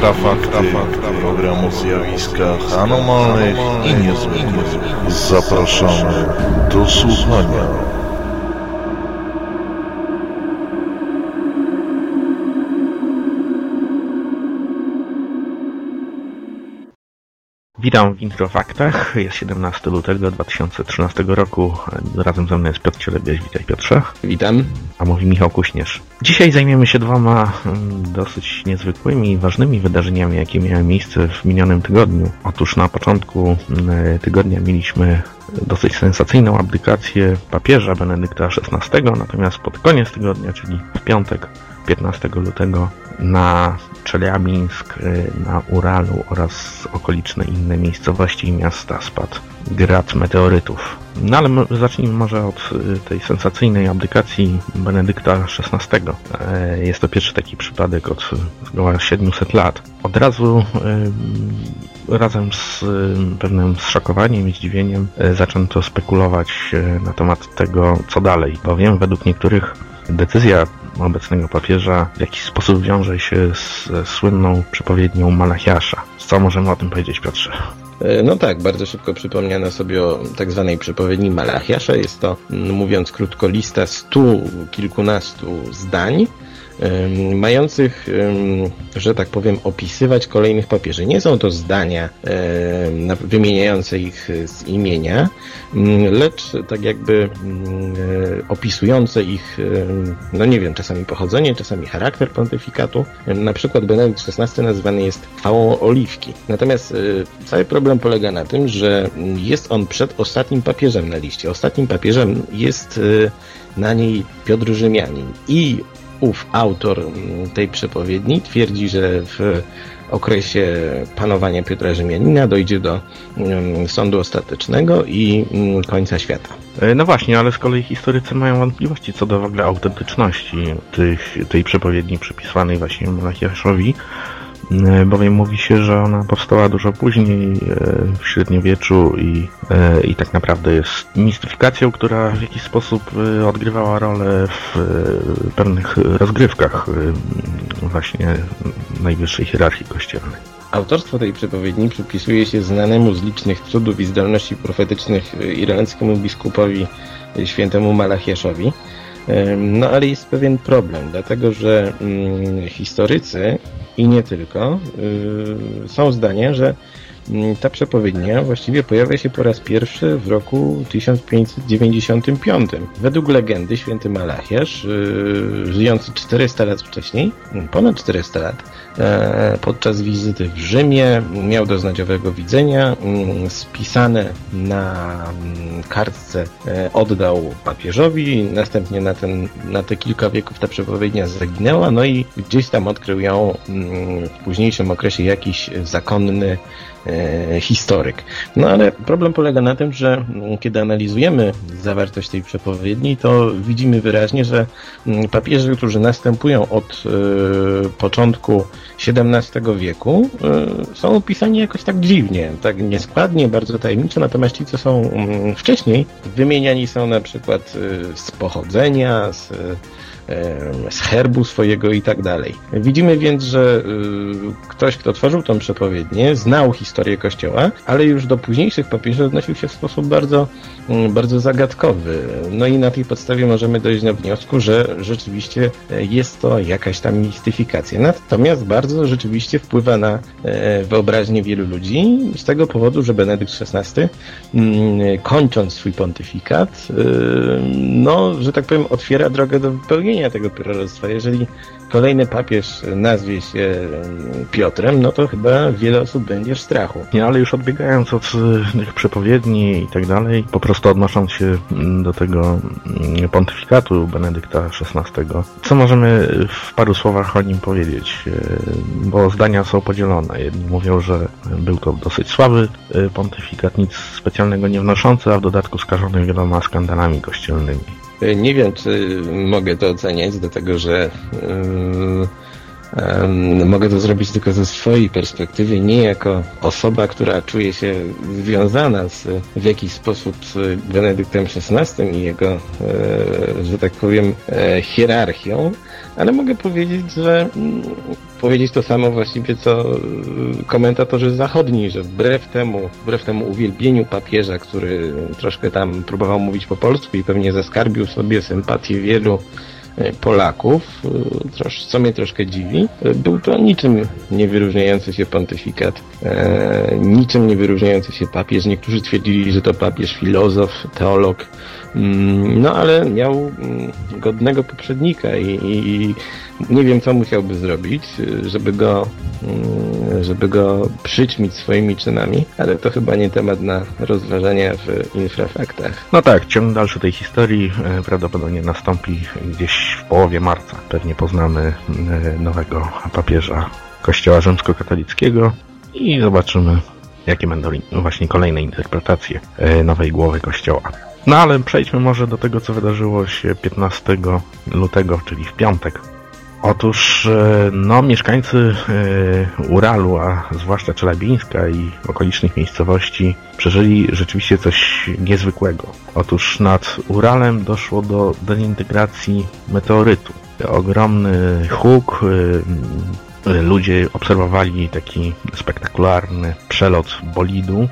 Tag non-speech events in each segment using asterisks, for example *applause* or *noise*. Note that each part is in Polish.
Infrafakty, program o zjawiskach anomalnych i niezwykłych. Zapraszamy do słuchania. Witam w Introfaktach. Jest 17 lutego 2013 roku. Razem ze mną jest Piotr Cielebiaś. Witaj Piotrze. Witam. A mówi Michał Kuśnierz. Dzisiaj zajmiemy się dwoma mm, dosyć niezwykłymi i ważnymi wydarzeniami, jakie miały miejsce w minionym tygodniu. Otóż na początku mm, tygodnia mieliśmy dosyć sensacyjną abdykację papieża Benedykta XVI, natomiast pod koniec tygodnia, czyli w piątek 15 lutego na Czeliabińsk, y, na Uralu oraz okoliczne inne miejscowości i miasta spadł grad meteorytów. No ale zacznijmy może od y, tej sensacyjnej abdykacji Benedykta XVI. E, jest to pierwszy taki przypadek od zgoła 700 lat. Od razu y, razem z pewnym zszokowaniem i zdziwieniem zaczęto spekulować na temat tego, co dalej, bowiem według niektórych decyzja obecnego papieża w jakiś sposób wiąże się z słynną przepowiednią Malachiasza. Co możemy o tym powiedzieć, Piotrze? E, no tak, bardzo szybko przypomniano sobie o tak zwanej przepowiedni Malachiasza. Jest to, mówiąc krótko, lista stu kilkunastu zdań, mających, że tak powiem, opisywać kolejnych papieży. Nie są to zdania wymieniające ich z imienia, lecz tak jakby opisujące ich, no nie wiem, czasami pochodzenie, czasami charakter pontyfikatu. Na przykład Benedykt XVI nazywany jest chwałą oliwki. Natomiast e, cały problem polega na tym, że jest on przed ostatnim papieżem na liście. Ostatnim papieżem jest e, na niej Piotr Rzymianin i ów autor tej przepowiedni twierdzi, że w okresie panowania Piotra Rzymianina dojdzie do um, sądu ostatecznego i um, końca świata. E, no właśnie, ale z kolei historycy mają wątpliwości co do w ogóle autentyczności tych, tej przepowiedni przypisanej właśnie Malachiaszowi. E, bowiem mówi się, że ona powstała dużo później e, w średniowieczu i, e, i tak naprawdę jest mistyfikacją, która w jakiś sposób odgrywała rolę w pewnych rozgrywkach właśnie najwyższej hierarchii kościelnej. Autorstwo tej przepowiedni przypisuje się znanemu z licznych cudów i zdolności profetycznych irlandzkiemu biskupowi świętemu Malachiaszowi. No ale jest pewien problem, dlatego że mm, historycy i nie tylko y, są zdania, że ta przepowiednia właściwie pojawia się po raz pierwszy w roku 1595. Według legendy święty Malachiasz, yy, żyjący 400 lat wcześniej, ponad 400 lat, E, podczas wizyty w Rzymie. Miał doznać owego widzenia. Mm, spisane na mm, kartce e, oddał papieżowi. Następnie na, ten, na te kilka wieków ta przepowiednia zaginęła. No i gdzieś tam odkrył ją mm, w późniejszym okresie jakiś zakonny historyk. No ale problem polega na tym, że kiedy analizujemy zawartość tej przepowiedni, to widzimy wyraźnie, że papieże, którzy następują od e, początku XVII wieku, e, są opisani jakoś tak dziwnie, tak nieskładnie, bardzo tajemniczo, natomiast ci, co są wcześniej, wymieniani są na przykład z pochodzenia, z z herbu swojego i tak dalej. Widzimy więc, że y, ktoś, kto tworzył tą przepowiednię, znał historię Kościoła, ale już do późniejszych papieży odnosił się w sposób bardzo, mm, bardzo zagadkowy. No i na tej podstawie możemy dojść do wniosku, że rzeczywiście jest to jakaś tam mistyfikacja. Natomiast bardzo rzeczywiście wpływa na e, wyobraźnię wielu ludzi z tego powodu, że Benedykt XVI mm, kończąc swój pontyfikat, y, no, że tak powiem, otwiera drogę do wypełnienia tego proroctwa. Jeżeli kolejny papież nazwie się mm, Piotrem, no to chyba wiele osób będzie w strachu. Ale już odbiegając od y, tych przepowiedni i tak dalej, po prostu odnosząc się mm, do tego mm, pontyfikatu Benedykta XVI, co możemy w paru słowach o nim powiedzieć? Y, bo zdania są podzielone. Jedni mówią, że był to dosyć słaby y, pontyfikat, nic specjalnego nie wnoszący, a w dodatku skażony wieloma skandalami kościelnymi. Nie wiem, czy mogę to oceniać, dlatego że mogę to zrobić tylko ze swojej perspektywy, nie jako osoba, która czuje się związana z, w jakiś sposób z Benedyktem XVI i jego, yy, że tak powiem, yy, hierarchią, ale mogę powiedzieć, że mm, powiedzieć to samo właściwie co y, komentatorzy zachodni, że wbrew temu, wbrew temu uwielbieniu papieża, który troszkę tam próbował mówić po polsku i pewnie zaskarbił sobie sympatię wielu E, Polaków, e, co mnie troszkę dziwi. E, był to niczym nie wyróżniający się pontyfikat, niczym nie wyróżniający się papież. Niektórzy twierdzili, że to papież filozof, teolog, no ale miał mm, godnego poprzednika i, i, nie wiem, co musiałby zrobić, żeby go, mm, żeby go przyćmić swoimi czynami, ale to chyba nie temat na rozważania w infrafaktach. No tak, ciąg dalszy tej historii e, prawdopodobnie nastąpi gdzieś w połowie marca. Pewnie poznamy e, nowego papieża Kościoła Rzymskokatolickiego i zobaczymy, jakie będą właśnie kolejne interpretacje e, nowej głowy Kościoła. No ale przejdźmy może do tego, co wydarzyło się 15 lutego, czyli w piątek. Otóż e, no, mieszkańcy e, Uralu, a zwłaszcza Czelabińska i okolicznych miejscowości przeżyli rzeczywiście coś niezwykłego. Otóż nad Uralem doszło do dezintegracji meteorytu. Ogromny huk, e, ludzie obserwowali taki spektakularny przelot bolidu.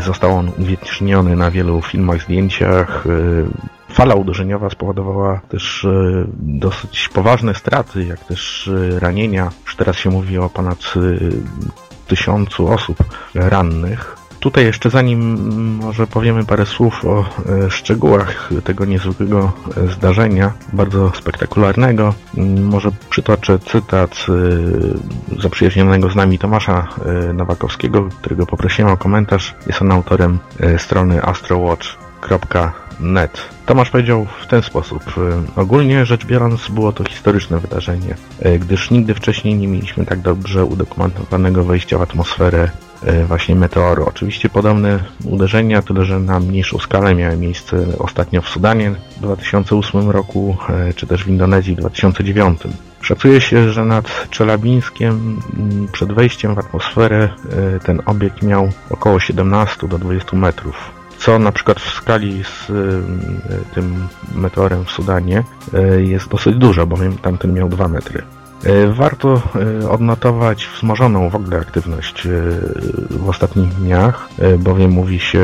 Został on uwieczniony na wielu filmach, zdjęciach, Fala uderzeniowa spowodowała też e, dosyć poważne straty, jak też e, ranienia. Już teraz się mówi o ponad e, tysiącu osób rannych. Tutaj jeszcze zanim może powiemy parę słów o szczegółach tego niezwykłego zdarzenia, bardzo spektakularnego, może przytoczę cytat zaprzyjaźnionego z nami Tomasza Nowakowskiego, którego poprosiłem o komentarz. Jest on autorem strony astrowatch.com net. Tomasz powiedział w ten sposób. E, ogólnie rzecz biorąc było to historyczne wydarzenie, e, gdyż nigdy wcześniej nie mieliśmy tak dobrze udokumentowanego wejścia w atmosferę e, właśnie meteoru. Oczywiście podobne uderzenia, tyle że na mniejszą skalę miały miejsce ostatnio w Sudanie w 2008 roku, czy też w Indonezji w 2009. Szacuje się, że nad Czelabińskiem przed wejściem w atmosferę ten obiekt miał około 17 do 20 metrów co na przykład w skali z tym meteorem w Sudanie jest dosyć dużo, bowiem tamten miał 2 metry. Y, warto odnotować wzmożoną w ogóle aktywność w ostatnich dniach, bowiem mówi się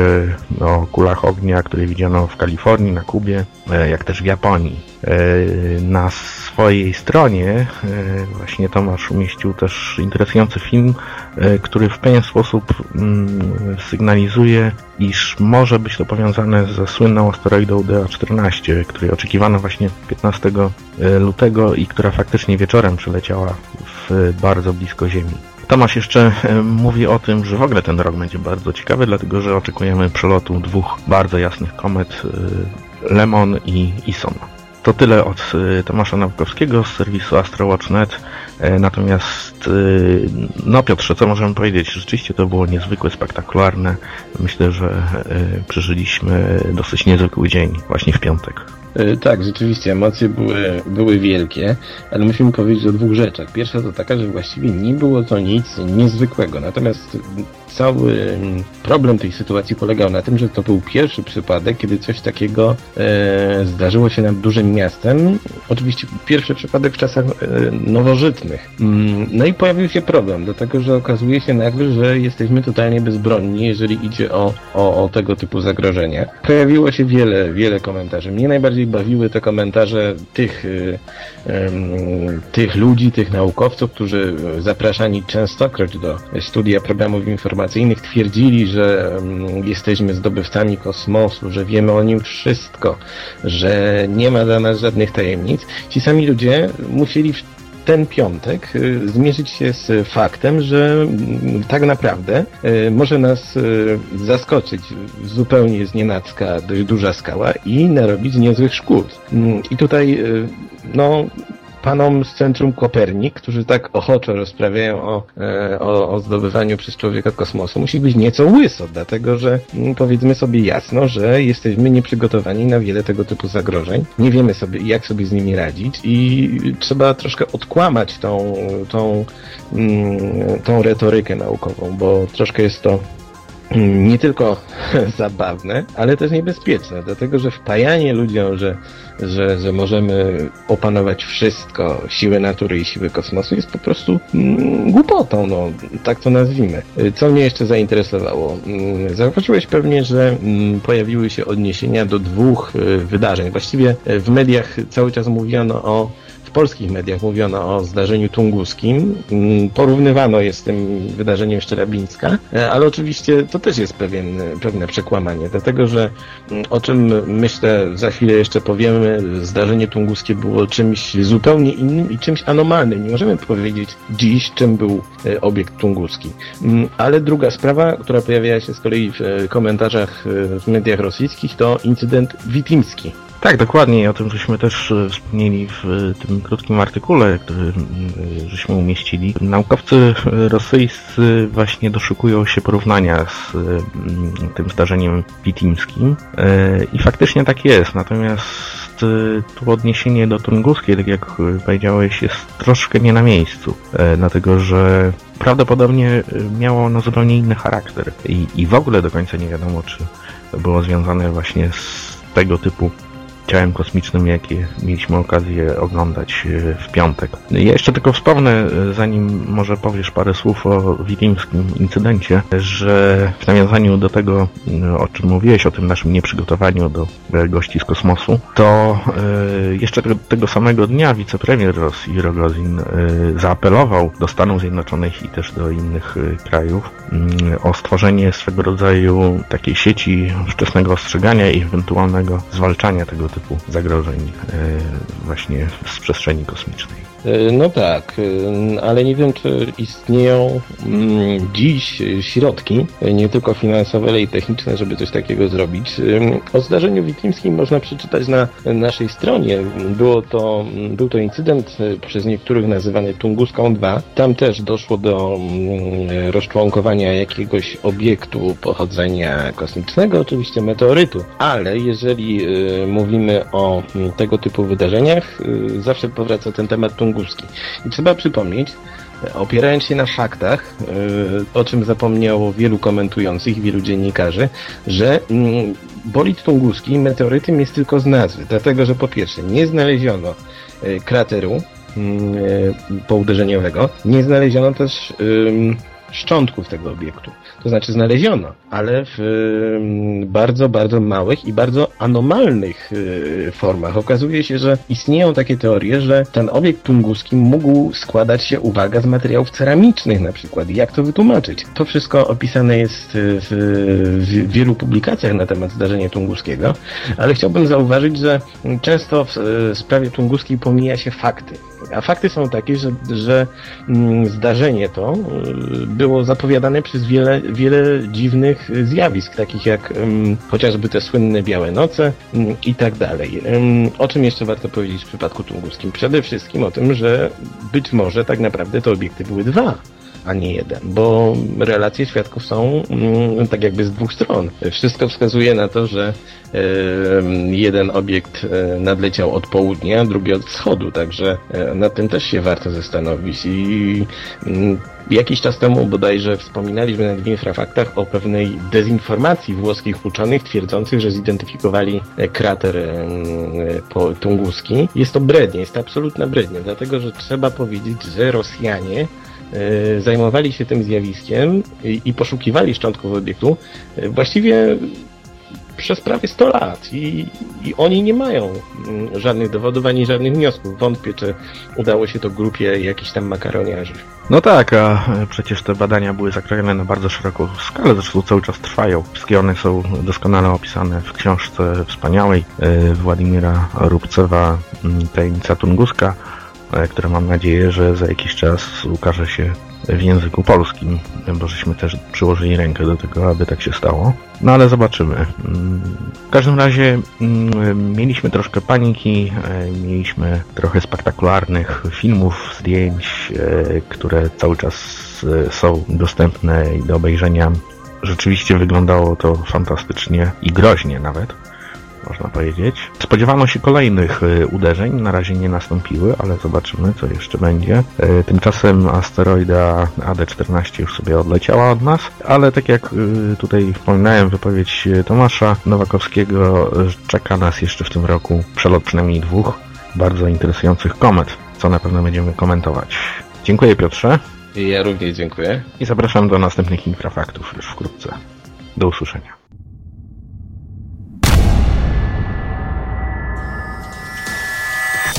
o kulach ognia, które widziano w Kalifornii, na Kubie, jak też w Japonii. Na swojej stronie właśnie Tomasz umieścił też interesujący film, który w pewien sposób mm, sygnalizuje iż może być to powiązane ze słynną asteroidą DA-14, której oczekiwano właśnie 15 e, lutego i która faktycznie wieczorem przyleciała w bardzo blisko Ziemi. Tomasz jeszcze e, mówi o tym, że w ogóle ten rok będzie bardzo ciekawy, dlatego że oczekujemy przelotu dwóch bardzo jasnych komet e, Lemon i Ison. To tyle od Tomasza Naukowskiego z serwisu AstroWatch.net. E, natomiast, e, no Piotrze, co możemy powiedzieć? Rzeczywiście to było niezwykłe, spektakularne. Myślę, że e, przeżyliśmy dosyć niezwykły dzień właśnie w piątek. Tak, rzeczywiście emocje były, były wielkie, ale musimy powiedzieć o dwóch rzeczach. Pierwsza to taka, że właściwie nie było to nic niezwykłego, natomiast cały problem tej sytuacji polegał na tym, że to był pierwszy przypadek, kiedy coś takiego e, zdarzyło się nad dużym miastem. Oczywiście pierwszy przypadek w czasach e, nowożytnych. Mm, no i pojawił się problem, dlatego że okazuje się nagle, że jesteśmy totalnie bezbronni, jeżeli idzie o, o, o tego typu zagrożenia. Pojawiło się wiele, wiele komentarzy. Mnie najbardziej bawiły te komentarze tych, e, tych ludzi, tych naukowców, którzy zapraszani częstokroć do studia programów informacyjnych twierdzili, że jesteśmy zdobywcami kosmosu, że wiemy o nim wszystko, że nie ma dla nas żadnych tajemnic, ci sami ludzie musieli ten piątek y, zmierzyć się z faktem, że mm, tak naprawdę y, może nas y, zaskoczyć zupełnie znienacka dość duża skała i narobić niezłych szkód. Mm, I tutaj no, panom z Centrum Kopernik, którzy tak ochoczo rozprawiają o, e, o, o zdobywaniu przez człowieka kosmosu, musi być nieco łyso, dlatego że mm, powiedzmy sobie jasno, że jesteśmy nieprzygotowani na wiele tego typu zagrożeń. Nie wiemy sobie, jak sobie z nimi radzić i trzeba troszkę odkłamać tą, tą, mm, tą retorykę naukową, bo troszkę jest to nie tylko *laughs* zabawne, ale też niebezpieczne, dlatego że wpajanie ludziom, że, że, że możemy opanować wszystko, siły natury i siły kosmosu jest po prostu mm, głupotą, no, tak to nazwijmy. Co mnie jeszcze zainteresowało? Mm, zauważyłeś pewnie, że mm, pojawiły się odniesienia do dwóch y, wydarzeń. Właściwie w mediach cały czas mówiono o polskich mediach mówiono o zdarzeniu tunguskim. Mm, porównywano je z tym wydarzeniem Szczerabińska, e, ale oczywiście to też jest pewien, pewne przekłamanie, dlatego że mm, o czym myślę za chwilę jeszcze powiemy, zdarzenie tunguskie było czymś zupełnie innym i czymś anomalnym. Nie możemy powiedzieć dziś, czym był e, obiekt tunguski. Mm, ale druga sprawa, która pojawiała się z kolei w e, komentarzach w mediach rosyjskich, to incydent witimski. Tak, dokładnie. O tym żeśmy też e, wspomnieli w e, tym krótkim artykule, który e, żeśmy umieścili. Naukowcy rosyjscy właśnie doszukują się porównania z tym zdarzeniem pitimskim i faktycznie tak jest. Natomiast tu odniesienie do tunguskiej, tak jak powiedziałeś, jest troszkę nie na miejscu, dlatego że prawdopodobnie miało ono zupełnie inny charakter i, i w ogóle do końca nie wiadomo, czy było związane właśnie z tego typu ciałem kosmicznym, jakie mieliśmy okazję oglądać e, w piątek. Ja jeszcze tylko wspomnę, e, zanim może powiesz parę słów o wilimskim incydencie, że w nawiązaniu do tego, e, o czym mówiłeś, o tym naszym nieprzygotowaniu do gości z kosmosu, to jeszcze tego samego dnia wicepremier Rosji Rogozin zaapelował do Stanów Zjednoczonych i też do innych krajów mm, o stworzenie swego rodzaju takiej sieci wczesnego ostrzegania i ewentualnego zwalczania tego typu zagrożeń e, właśnie z przestrzeni kosmicznej. E, no tak, e, ale nie wiem, czy istnieją mm, dziś środki, nie tylko finansowe, ale i techniczne, żeby coś takiego zrobić. O zdarzeniu witlimskim można przeczytać na naszej stronie. Było to, był to incydent przez niektórych nazywany Tunguską 2. Tam też doszło do mm, rozczłonkowania jakiegoś obiektu pochodzenia kosmicznego, oczywiście meteorytu, ale jeżeli mówimy o mm, tego typu wydarzeniach, zawsze powraca ten temat Tunguską i trzeba przypomnieć, opierając się na faktach, e, o czym zapomniało wielu komentujących, wielu dziennikarzy, że mm, bolid tunguski meteorytem jest tylko z nazwy, dlatego że po pierwsze nie znaleziono e, krateru mm, e, pouderzeniowego, nie znaleziono też szczątków tego obiektu. To znaczy znaleziono, ale w bardzo, bardzo małych i bardzo anomalnych y, formach. Okazuje się, że istnieją takie teorie, że ten obiekt tunguski mógł składać się, uwaga, z materiałów ceramicznych na przykład. Jak to wytłumaczyć? To wszystko opisane jest w, w wielu publikacjach na temat zdarzenia tunguskiego, ale chciałbym zauważyć, że często w sprawie tunguskiej pomija się fakty. A fakty są takie, że, że mm, zdarzenie to y, było zapowiadane przez wiele, wiele dziwnych zjawisk, takich jak um, chociażby te słynne białe noce um, i tak dalej. O czym jeszcze warto powiedzieć w przypadku tunguskim? Przede wszystkim o tym, że być może tak naprawdę te obiekty były dwa a nie jeden, bo relacje świadków są mm, tak jakby z dwóch stron. Wszystko wskazuje na to, że jeden obiekt e, nadleciał od południa, drugi od wschodu, także e, nad tym też się warto zastanowić i mm, Jakiś czas temu bodajże wspominaliśmy na dwie infrafaktach o pewnej dezinformacji włoskich uczonych twierdzących, że zidentyfikowali e, krater tunguski. Jest to brednie, jest to absolutna brednie, dlatego że trzeba powiedzieć, że Rosjanie zajmowali się tym zjawiskiem i, poszukiwali szczątków obiektu e, właściwie przez prawie 100 lat i, i, oni nie mają mm, żadnych dowodów ani żadnych wniosków. Wątpię, czy udało się to grupie jakichś tam makaroniarzy. No tak, a przecież te badania były zakrojone na bardzo szeroką skalę, zresztą cały czas trwają. Wszystkie one są doskonale opisane w książce wspaniałej e, Władimira Rubcewa Tajemnica Tunguska E, które mam nadzieję, że za jakiś czas ukaże się w języku polskim, bo żeśmy też przyłożyli rękę do tego, aby tak się stało. No ale zobaczymy. Mm, w każdym razie mm, mieliśmy troszkę paniki, e, mieliśmy trochę spektakularnych filmów, zdjęć, e, które cały czas są dostępne do obejrzenia. Rzeczywiście wyglądało to fantastycznie i groźnie nawet. Można powiedzieć. Spodziewano się kolejnych y, uderzeń, na razie nie nastąpiły, ale zobaczymy, co jeszcze będzie. Y, Tymczasem asteroida AD-14 już sobie odleciała od nas, ale tak jak y, tutaj wspominałem, wypowiedź Tomasza Nowakowskiego, czeka nas jeszcze w tym roku przelot przynajmniej dwóch bardzo interesujących komet, co na pewno będziemy komentować. Dziękuję Piotrze Ja również dziękuję. i zapraszam do następnych infrafaktów już wkrótce. Do usłyszenia.